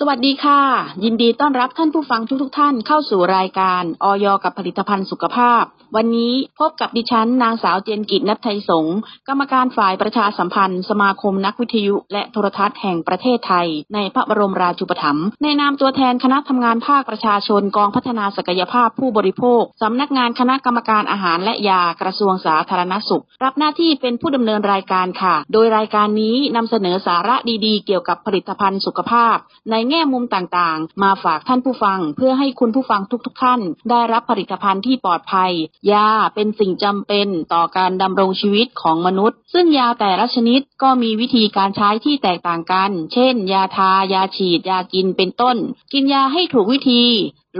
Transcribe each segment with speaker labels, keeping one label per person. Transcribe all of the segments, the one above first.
Speaker 1: สวัสดีค่ะ ยินดีต้อนรับท่านผู้ฟังทุกๆทท่านเข้าสู่รายการออยกับผลิตภัณฑ์สุขภาพ วันนี้พบกับดิฉัน นางสาวเจนกิจนัทไทยสงกรรมการฝ่ายประชาสัมพันธ์ สมาคมนักวิทยุ และโทรทัศน์แห่งประเทศไทย ในพระบรมราชูปถัมภ์ในนามตัวแทนคณะทำงานภาคประชาชนกองพัฒนาศักยภาพผู้บริโภคสำนักงานคณะกรรมการอาหารและยากระทรวงสาธารณสุข รับหน้าที่เป็นผู้ดำเนินรายการค่ะ โดยรายการนี้นำเสนอสาระดีๆ เกี่ยวกับผลิตภัณฑ์สุขภาพในแง่มุมต่างๆ มาฝากท่านผู้ฟังเพื่อให้คุณผู้ฟังทุกๆท่าน ได้รับผลิตภัณฑ์ที่ปลอดภัย ยาเป็นสิ่งจำเป็นต่อการดำรงชีวิตของมนุษย์ ซึ่งยาแต่ละชนิดก็มีวิธีการใช้ที่แตกต่างกัน เช่น ยาทา ยาฉีด ยากินเป็นต้น กินยาให้ถูกวิธี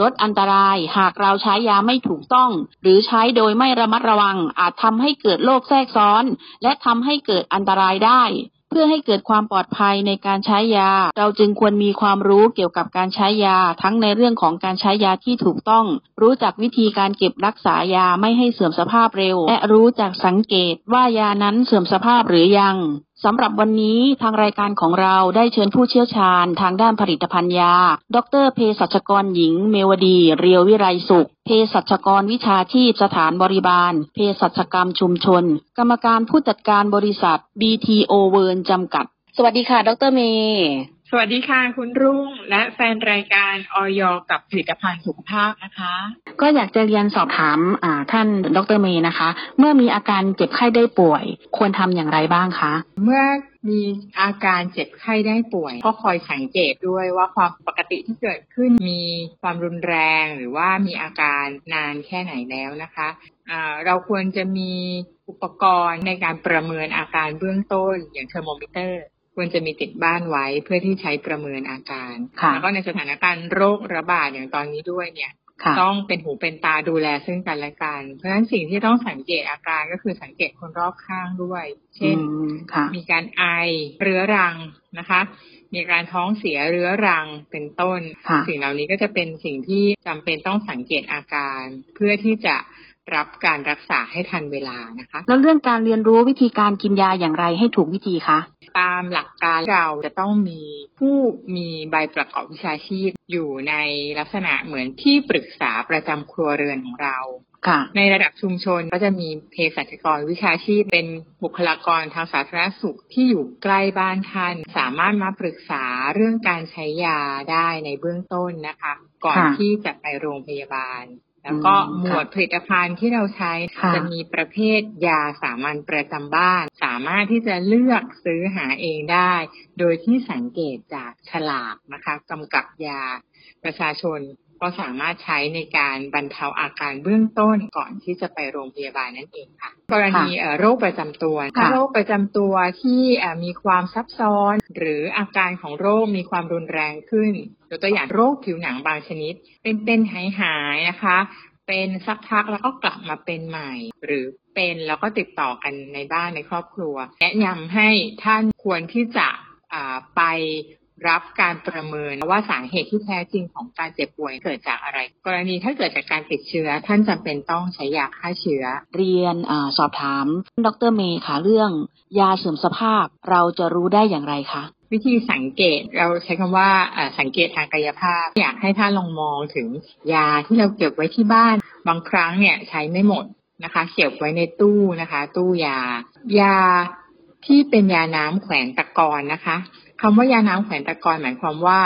Speaker 1: ลดอันตรายหากเราใช้ยาไม่ถูกต้อง หรือใช้โดยไม่ระมัดระวังอาจทำให้เกิดโรคแทรกซ้อน และทำให้เกิดอันตรายได้ เพื่อให้เกิดความปลอดภัยในการใช้ยา เราจึงควรมีความรู้เกี่ยวกับการใช้ยา ทั้งในเรื่องของการใช้ยาที่ถูกต้อง รู้จักวิธีการเก็บรักษายาไม่ให้เสื่อมสภาพเร็ว และรู้จักสังเกตว่ายานั้นเสื่อมสภาพหรือยัง สำหรับวันนี้ทางรายการของเราได้เชิญผู้เชี่ยวชาญทางด้านผลิตภัณฑ์ยา ดรเภสัชกรหญิง เมวดี เรียววิไรสุข เภสัชกรวิชาชีพสถานบริบาล เภสัชกรรมชุมชน กรรมการผู้จัดการบริษัท BTO เวิร์นจำกัด สวัสดีค่ะ ดรเมย์
Speaker 2: สวัสดีค่ะคุณรุ่งและแฟนรายการอย.กับผลิตภัณฑ์สุขภาพนะคะ
Speaker 1: ก็อยากจะเรียนสอบถามอ่าท่านดร.เมย์นะคะ เมื่อมีอาการเจ็บไข้ได้ป่วย ควรทำอย่างไรบ้างคะ
Speaker 2: เมื่อมีอาการเจ็บไข้ได้ป่วย ก็คอยสังเกตด้วยว่าความผิดปกติที่เกิดขึ้นมีความรุนแรงหรือว่ามีอาการนานแค่ไหนแล้วนะคะะเราควรจะมีอุปกรณ์ในการประเมินอาการเบื้องต้นอย่างเทอร์โมมิเตอร์ ควรจะมีติดบ้านไว้เพื่อที่ใช้ประเมินอาการแล้วก็ในสถานการณ์โรคระบาดอย่างตอนนี้ด้วยเนี่ยต้องเป็นหูเป็นตาดูแลซึ่งกันและกัน เพราะฉะนั้นสิ่งที่ต้องสังเกตอาการก็คือสังเกตคนรอบข้างด้วย เช่นมีการไอเรื้อรังนะคะ มีการท้องเสียเรื้อรังเป็นต้น สิ่งเหล่านี้ก็จะเป็นสิ่งที่จำเป็นต้องสังเกตอาการ เพื่อที่จะ รับการรักษาให้ทันเวลานะคะ
Speaker 1: แล้วเรื่องการเรียนรู้วิธีการกินยาอย่างไรให้ถูกวิธีคะ
Speaker 2: ตามหลักการเราจะต้องมีผู้มีใบประกอบวิชาชีพอยู่ในลักษณะเหมือนที่ปรึกษาประจำครัวเรือนของเราในระดับชุมชนก็จะมีเภสัชกรวิชาชีพเป็นบุคลากรทางสาธารณสุขที่อยู่ใกล้บ้านท่าน สามารถมาปรึกษาเรื่องการใช้ยาได้ในเบื้องต้นนะคะ ก่อนที่จะไปโรงพยาบาล แล้วก็หมวดผลิตภัณฑ์ที่เราใช้จะมีประเภทยาสามัญประจำบ้าน สามารถที่จะเลือกซื้อหาเองได้ โดยที่สังเกตจากฉลากนะคะกำกับยาประชาชน ก็สามารถใช้ในการบรรเทาอาการเบื้องต้นก่อนที่จะไปโรงพยาบาลนั่นเองค่ะ กรณีโรคประจำตัวถ้าโรคประจำตัวที่มีความซับซ้อน หรืออาการของโรคมีความรุนแรงขึ้นยกตัวอย่างโรคผิวหนังบางชนิด เป็นเป็นหายหายนะคะ เป็นสักพักแล้วก็กลับมาเป็นใหม่ หรือเป็นแล้วก็ติดต่อกันในบ้านในครอบครัว แนะนำให้ท่านควรที่จะไป รับการประเมินว่าสาเหตุที่แท้จริงของการเจ็บป่วยเกิดจากอะไร กรณีถ้าเกิดจากการติดเชื้อ ท่านจำเป็นต้องใช้ยาฆ่าเชื้อ
Speaker 1: เรียนอสอบถาม ดรเมย์ค่ะเรื่อง ยาเสื่อมสภาพเราจะรู้ได้อย่างไรคะ
Speaker 2: วิธีสังเกตเราใช้คำว่าสังเกตทางกายภาพ อยากให้ท่านลองมองถึงยาที่เราเก็บไว้ที่บ้าน บางครั้งเนี่ยใช้ไม่หมดนะคะเก็บไว้ในตู้นะคะ ตู้ยา ยาที่เป็นยาน้ำแขวนตะกอนนะคะ คำว่ายาน้ำแขวนตะกอนหมายความว่า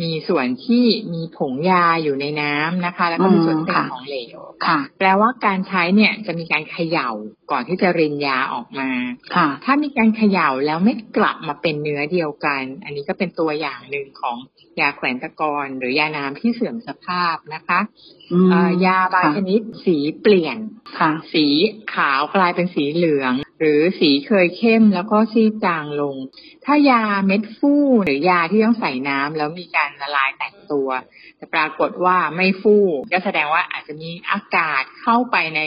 Speaker 2: มีส่วนที่มีผงยาอยู่ในน้ำนะคะ แล้วก็มีส่วนเป็นของเหลวค่ะ แปลว่าการใช้เนี่ยจะมีการเขย่าก่อนที่จะรินยาออกมาค่ะ ถ้ามีการเขย่าแล้วไม่กลับมาเป็นเนื้อเดียวกัน อันนี้ก็เป็นตัวอย่างหนึ่งของยาแขวนตะกอนหรือยาน้ำที่เสื่อมสภาพนะคะยาบางชนิดสีเปลี่ยนค่ะ สีขาวกลายเป็นสีเหลือง หรือสีเคยเข้มแล้วก็ซีจางลง ถ้ายาเม็ดฟู่หรือยาที่ต้องใส่น้ำแล้วมีการละลายแตกตัว แต่ปรากฏว่าไม่ฟู่ก็แสดงว่าอาจจะมีอากาศเข้าไปใน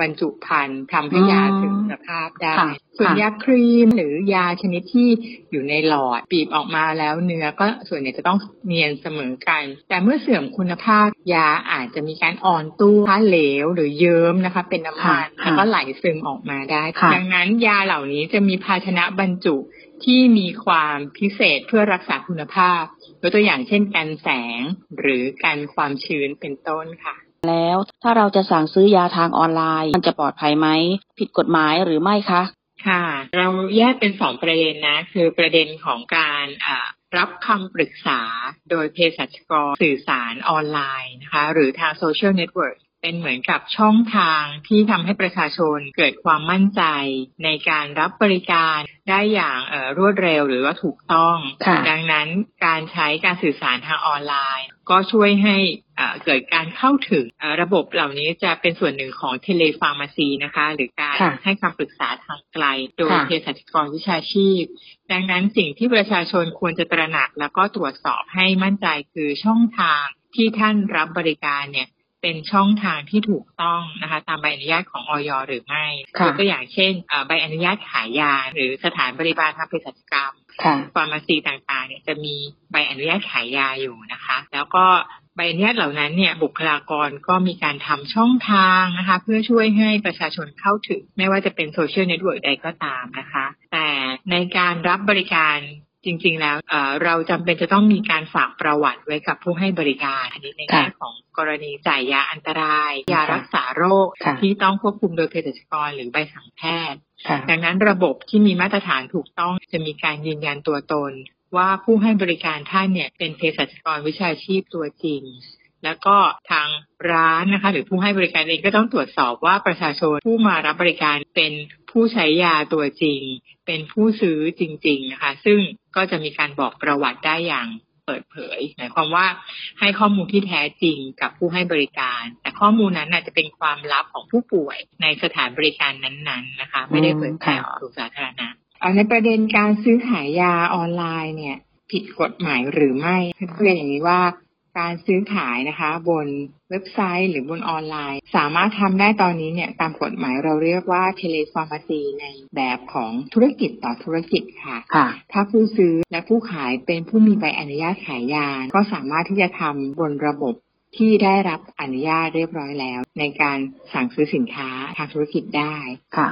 Speaker 2: บรรจุภัณฑ์ทำให้ยาถึงสภาพได้ส่วนยาครีมหรือยาชนิดที่อยู่ในหลอดบีบออกมาแล้วเนื้อก็ส่วนใหญ่จะต้องเนียนเสมอกัน แต่เมื่อเสื่อมคุณภาพยาอาจจะมีการอ่อนตู้ถ้าเหลวหรือเยิ้มนะคะ เป็นน้ำมันแล้วก็ไหลซึมออกมาได้ ดังนั้นยาเหล่านี้จะมีภาชนะบรรจุที่มีความพิเศษเพื่อรักษาคุณภาพยกตัวอย่างเช่นกันแสงหรือกันความชื้นเป็นต้นค่ะ
Speaker 1: แล้วถ้าเราจะสั่งซื้อยาทางออนไลน์ มันจะปลอดภัยไหม ผิดกฎหมายหรือไม่คะ
Speaker 2: ค่ะ เราแยกเป็นสองประเด็นนะ คือประเด็นของการรับคำปรึกษาโดยเภสัชกรสื่อสารออนไลน์นะคะ หรือทาง social network เป็นเหมือนกับช่องทางที่ทำให้ประชาชนเกิดความมั่นใจในการรับบริการได้อย่างรวดเร็วหรือว่าถูกต้อง ดังนั้นการใช้การสื่อสารทางออนไลน์ ก็ช่วยให้เกิดการเข้าถึงระบบเหล่านี้จะเป็นส่วนหนึ่งของเทเลฟาร์มาซีนะคะ หรือการให้คำปรึกษาทางไกล โดยเภสัชกรวิชาชีพ ดังนั้นสิ่งที่ประชาชนควรจะตระหนักแล้วก็ตรวจสอบให้มั่นใจคือช่องทางที่ท่านรับบริการเนี่ย เป็นช่องทางที่ถูกต้องนะคะตามใบอนุญาตของออยหรือไม่ยกตัวอย่างเช่นใบอนุญาตขายยา หรือสถานบริการทางเภสัชกรรม pharmacy ต่างๆเนี่ยจะมีใบอนุญาตขายยาอยู่นะคะ แล้วก็ใบอนุญาตเหล่านั้นเนี่ยบุคลากรก็มีการทำช่องทางนะคะ เพื่อช่วยให้ประชาชนเข้าถึง ไม่ว่าจะเป็น social network ใดก็ตามนะคะ แต่ในการรับบริการ จริง ๆ แล้วเราจำเป็นจะต้องมีการฝากประวัติไว้กับผู้ให้บริการ อันนี้ในแง่ของกรณีจ่ายยาอันตราย ยารักษาโรค ที่ต้องควบคุมโดยเภสัชกรหรือใบสั่งแพทย์ ดังนั้นระบบที่มีมาตรฐานถูกต้องจะมีการยืนยันตัวตน ว่าผู้ให้บริการท่านเนี่ยเป็นเภสัชกรวิชาชีพตัวจริง แล้วก็ทางร้านนะคะ หรือผู้ให้บริการเองก็ต้องตรวจสอบว่าประชาชนผู้มารับบริการเป็นผู้ใช้ยาตัวจริง เป็นผู้ซื้อจริง ๆนะคะ ซึ่งก็จะมีการบอกประวัติได้อย่างเปิดเผยหมายความว่าให้ข้อมูลที่แท้จริงกับผู้ให้บริการ แต่ข้อมูลนั้นอาจจะเป็นความลับของผู้ป่วยในสถานบริการนั้นๆนะคะ ไม่ได้เผยแพร่ออกสู่สาธารณะในประเด็นการซื้อขายยาออนไลน์เนี่ย ผิดกฎหมายหรือไม่เรียนอย่างนี้ว่า การซื้อขายนะคะ บนเว็บไซต์หรือบนออนไลน์ สามารถทำได้ตอนนี้เนี่ยตามกฎหมายเราเรียกว่าเทเลฟอร์มาซีในแบบของธุรกิจต่อธุรกิจค่ะค่ะ ถ้าผู้ซื้อและผู้ขายเป็นผู้มีใบอนุญาตขายยา ก็สามารถที่จะทำบนระบบที่ได้รับอนุญาตเรียบร้อยแล้ว ในการสั่งซื้อสินค้าทางธุรกิจได้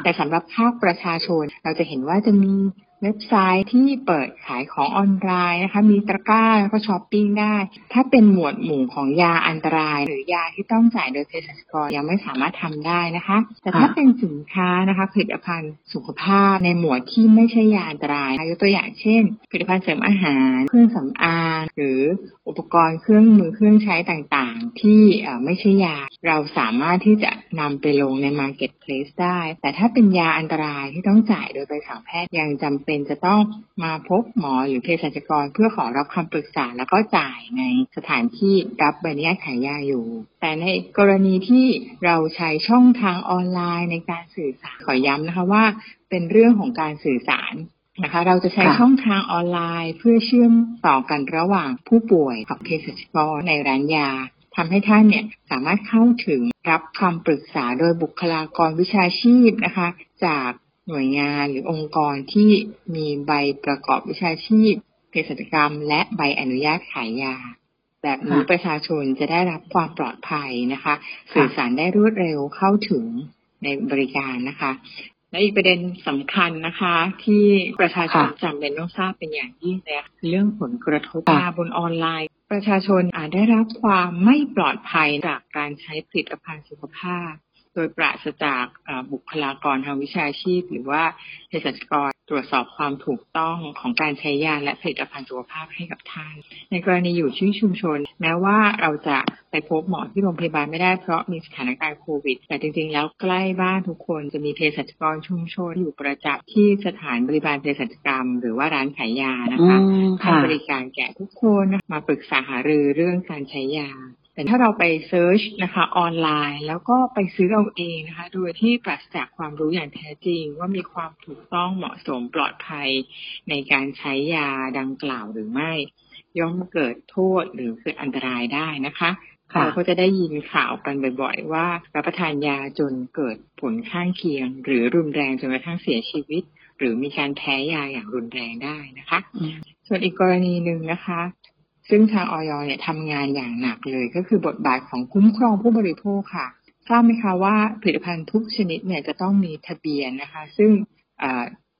Speaker 2: แต่สำหรับภาคประชาชนเราจะเห็นว่าจะมี เว็บไซต์ที่เปิดขายของออนไลน์นะคะ มีตะกร้าแล้วก็ช้อปปิ้งได้ ถ้าเป็นหมวดหมู่ของยาอันตราย หรือยาที่ต้องจ่ายโดยเภสัชกรยังไม่สามารถทำได้นะคะ แต่ถ้าเป็นสินค้านะคะผลิตภัณฑ์สุขภาพในหมวดที่ไม่ใช่ยาอันตรายยกตัวอย่างเช่น ผลิตภัณฑ์เสริมอาหาร เครื่องสำอางหรืออุปกรณ์เครื่องมือเครื่องใช้ต่างๆ ที่ไม่ใช่ยา เราสามารถที่จะนำไปลงใน Marketplace ได้ แต่ถ้าเป็นยาอันตรายที่ต้องจ่ายโดยไปสั่งแพทย์ยังจำเป็นจะต้องมาพบหมอหรือเภสัชกร เพื่อขอรับคำปรึกษาแล้วก็จ่ายในสถานที่รับใบอนุญาตขายยาอยู่ แต่ในกรณีที่เราใช้ช่องทางออนไลน์ในการสื่อสารขอย้ำนะคะว่า เป็นเรื่องของการสื่อสารนะคะเราจะใช้ช่องทางออนไลน์เพื่อเชื่อมต่อกันระหว่างผู้ป่วยกับเภสัชกรในร้านยาทำให้ท่านเนี่ยสามารถเข้าถึงรับคำปรึกษาโดยบุคลากรวิชาชีพนะคะ จาก หน่วยงานหรือองค์กรที่มีใบประกอบวิชาชีพเภสัชกรรม และใบอนุญาตขายยา แบบนี้ประชาชนจะได้รับความปลอดภัยนะคะ สื่อสารได้รวดเร็วเข้าถึงในบริการนะคะ และอีกประเด็นสำคัญนะคะ ที่ประชาชนจำเป็นต้องทราบเป็นอย่างยิ่งเลยเรื่องผลกระทบบนออนไลน์ ประชาชนอาจได้รับความไม่ปลอดภัยจากการใช้ผลิตภัณฑ์สุขภาพ โดยปราศจากบุคลากรทางวิชาชีพ หรือว่าเภสัชกรตรวจสอบความถูกต้องของการใช้ยาและผลิตภัณฑ์สุขภาพให้กับท่าน ในกรณีอยู่ที่ชุมชน แม้ว่าเราจะไปพบหมอที่โรงพยาบาลไม่ได้เพราะมีสถานการณ์โควิด แต่จริงๆ แล้วใกล้บ้านทุกคนจะมีเภสัชกรชุมชนอยู่ประจำที่สถานบริการเภสัชกรรม หรือว่าร้านขายยานะคะให้บริการแก่ทุกคนมาปรึกษาหารือเรื่องการใช้ยา แต่ถ้าเราไปเซิร์ชนะคะออนไลน์ แล้วก็ไปซื้อเอาเองนะคะ โดยที่ปราศจากความรู้อย่างแท้จริง ว่ามีความถูกต้องเหมาะสมปลอดภัยในการใช้ยาดังกล่าวหรือไม่ ย่อมเกิดโทษหรือเกิดอันตรายได้นะคะเราก็จะได้ยินข่าวกันบ่อย ๆ ว่ารับประทานยาจนเกิดผลข้างเคียง หรือรุนแรงจนกระทั่งเสียชีวิต หรือมีการแพ้ยาอย่างรุนแรงได้นะคะ ส่วนอีกกรณีหนึ่งนะคะ ซึ่งทางออยเนี่ยทำงานอย่างหนักเลยก็คือบทบาทของคุ้มครองผู้บริโภคค่ะทราบไหมคะว่าผลิตภัณฑ์ทุกชนิดเนี่ยจะต้องมีทะเบียนนะคะ ซึ่ง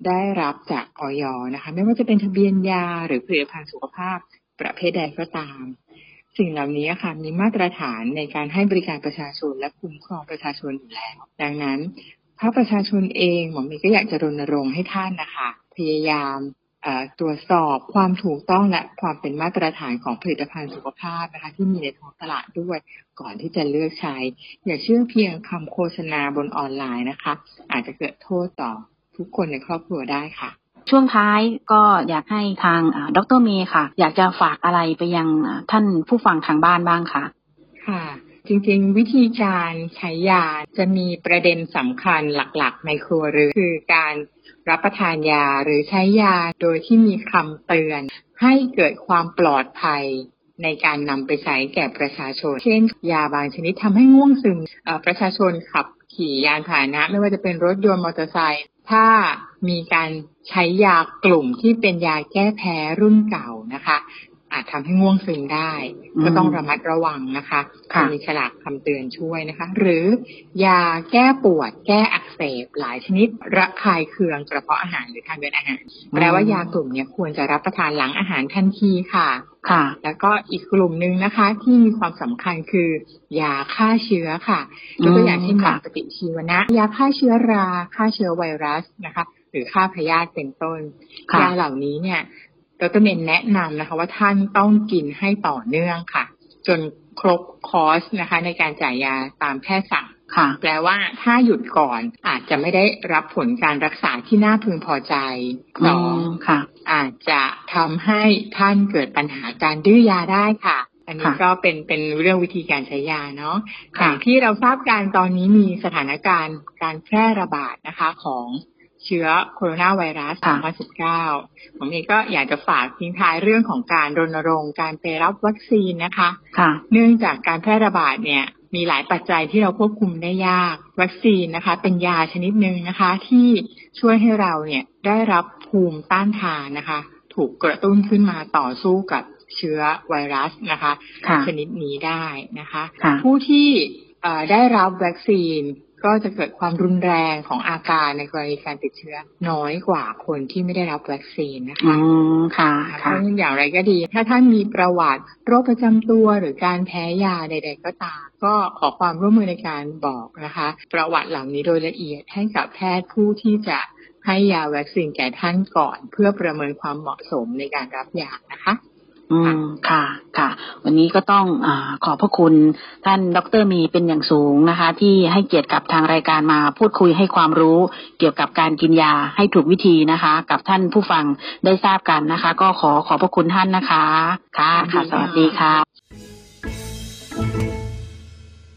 Speaker 2: ได้รับจากออยนะคะ ไม่ว่าจะเป็นทะเบียนยาหรือผลิตภัณฑ์สุขภาพประเภทใดก็ตาม สิ่งเหล่านี้ค่ะมีมาตรฐานในการให้บริการประชาชนและคุ้มครองประชาชนอยู่แล้ว ดังนั้นภาคประชาชนเองหมอมีก็อยากจะรณรงค์ให้ท่านนะคะ พยายาม ตรวจสอบความถูกต้องและความเป็นมาตรฐานของผลิตภัณฑ์สุขภาพนะคะที่มีในท้องตลาดด้วยก่อนที่จะเลือกใช้ อย่าเชื่อเพียงคำโฆษณาบนออนไลน์นะคะ อาจจะเกิดโทษต่อทุกคนในครอบครัวได้ค่ะ
Speaker 1: ช่วงท้ายก็อยากให้ทางดรเมย์ค่ะ อยากจะฝากอะไรไปยังท่านผู้ฟังทางบ้านบ้างคะ
Speaker 2: ค่ะ จริงๆ วิธีการใช้ยาจะมีประเด็นสำคัญหลักๆ ในครัวเรือนคือการรับประทานยาหรือใช้ยาโดยที่มีคำเตือน ให้เกิดความปลอดภัยในการนำไปใช้แก่ประชาชน เช่น ยาบางชนิดทำให้ง่วงซึมประชาชนขับขี่ยานพาหนะ ไม่ว่าจะเป็นรถยนต์มอเตอร์ไซค์ถ้ามีการใช้ยากลุ่มที่เป็นยาแก้แพ้รุ่นเก่านะคะ อาจทำให้ง่วงซึมได้ ก็ต้องระมัดระวังนะคะมีฉลากคำเตือนช่วยนะคะ หรือยาแก้ปวด แก้อักเสบหลายชนิดระคายเคืองกระเพาะอาหารหรือทางเดินอาหาร แปลว่ายากลุ่มนี้ควรจะรับประทานหลังอาหารทันทีค่ะ
Speaker 1: ค่ะ
Speaker 2: แล้วก็อีกกลุ่มหนึ่งนะคะ ที่มีความสำคัญคือยาฆ่าเชื้อค่ะยกตัวอย่างเช่นยาปฏิชีวนะ ยาฆ่าเชื้อราฆ่าเชื้อไวรัสนะคะ หรือฆ่าพยาธิเป็นต้น ยาเหล่านี้เนี่ย ดรเมนแนะนำนะคะว่าท่านต้องกินให้ต่อเนื่องค่ะ จนครบคอร์สนะคะ ในการจ่ายยาตามแพทย์สั่ง
Speaker 1: ค่ะ
Speaker 2: แปลว่าถ้าหยุดก่อนอาจจะไม่ได้รับผลการรักษาที่น่าพึงพอใจ
Speaker 1: สองค่ะ
Speaker 2: อาจจะทำให้ท่านเกิดปัญหาการดื้อยาได้ค่ะ อันนี้ก็เป็นเป็นเรื่องวิธีการใช้ยาเนาะอย่างที่เราทราบการตอนนี้มีสถานการณ์การแพร่ระบาดนะคะของ เชื้อโคโรนาไวรัส 2019 ผมเองก็อยากจะฝากทิ้งท้ายเรื่องของการรณรงค์การไปรับวัคซีนนะคะ
Speaker 1: ค่ะ
Speaker 2: เนื่องจากการแพร่ระบาดเนี่ยมีหลายปัจจัยที่เราควบคุมได้ยาก วัคซีนนะคะ เป็นยาชนิดหนึ่งนะคะ ที่ช่วยให้เราเนี่ยได้รับภูมิต้านทานนะคะ ถูกกระตุ้นขึ้นมาต่อสู้กับเชื้อไวรัสนะคะ
Speaker 1: คะ
Speaker 2: ชนิดนี้ได้นะคะะผู้ที่ได้รับวัคซีน ก็จะเกิดความรุนแรงของอาการในกรณีการติดเชื้อ น้อยกว่าคนที่ไม่ได้รับวัคซีนนะคะ
Speaker 1: อืมค่ะ
Speaker 2: เพราะอย่างไรก็ดี ถ้าท่านมีประวัติโรคประจำตัวหรือการแพ้ยาใด ๆ ก็ตาม ก็ขอความร่วมมือในการบอกนะคะ ประวัติเหล่านี้โดยละเอียดให้กับแพทย์ผู้ที่จะให้ยาวัคซีนแก่ท่านก่อน เพื่อประเมินความเหมาะสมในการรับยานะคะ
Speaker 1: อืมค่ะค่ะ วันนี้ก็ต้องอขอบพระคุณท่านดรมีเป็นอย่างสูงนะคะ ที่ให้เกียรติกับทางรายการมาพูดคุยให้ความรู้เกี่ยวกับการกินยาให้ถูกวิธีนะคะ กับท่านผู้ฟังได้ทราบกันนะคะ ก็ขอขอบพระคุณท่านนะคะ ค่ะค่ะสวัสดีค่ะ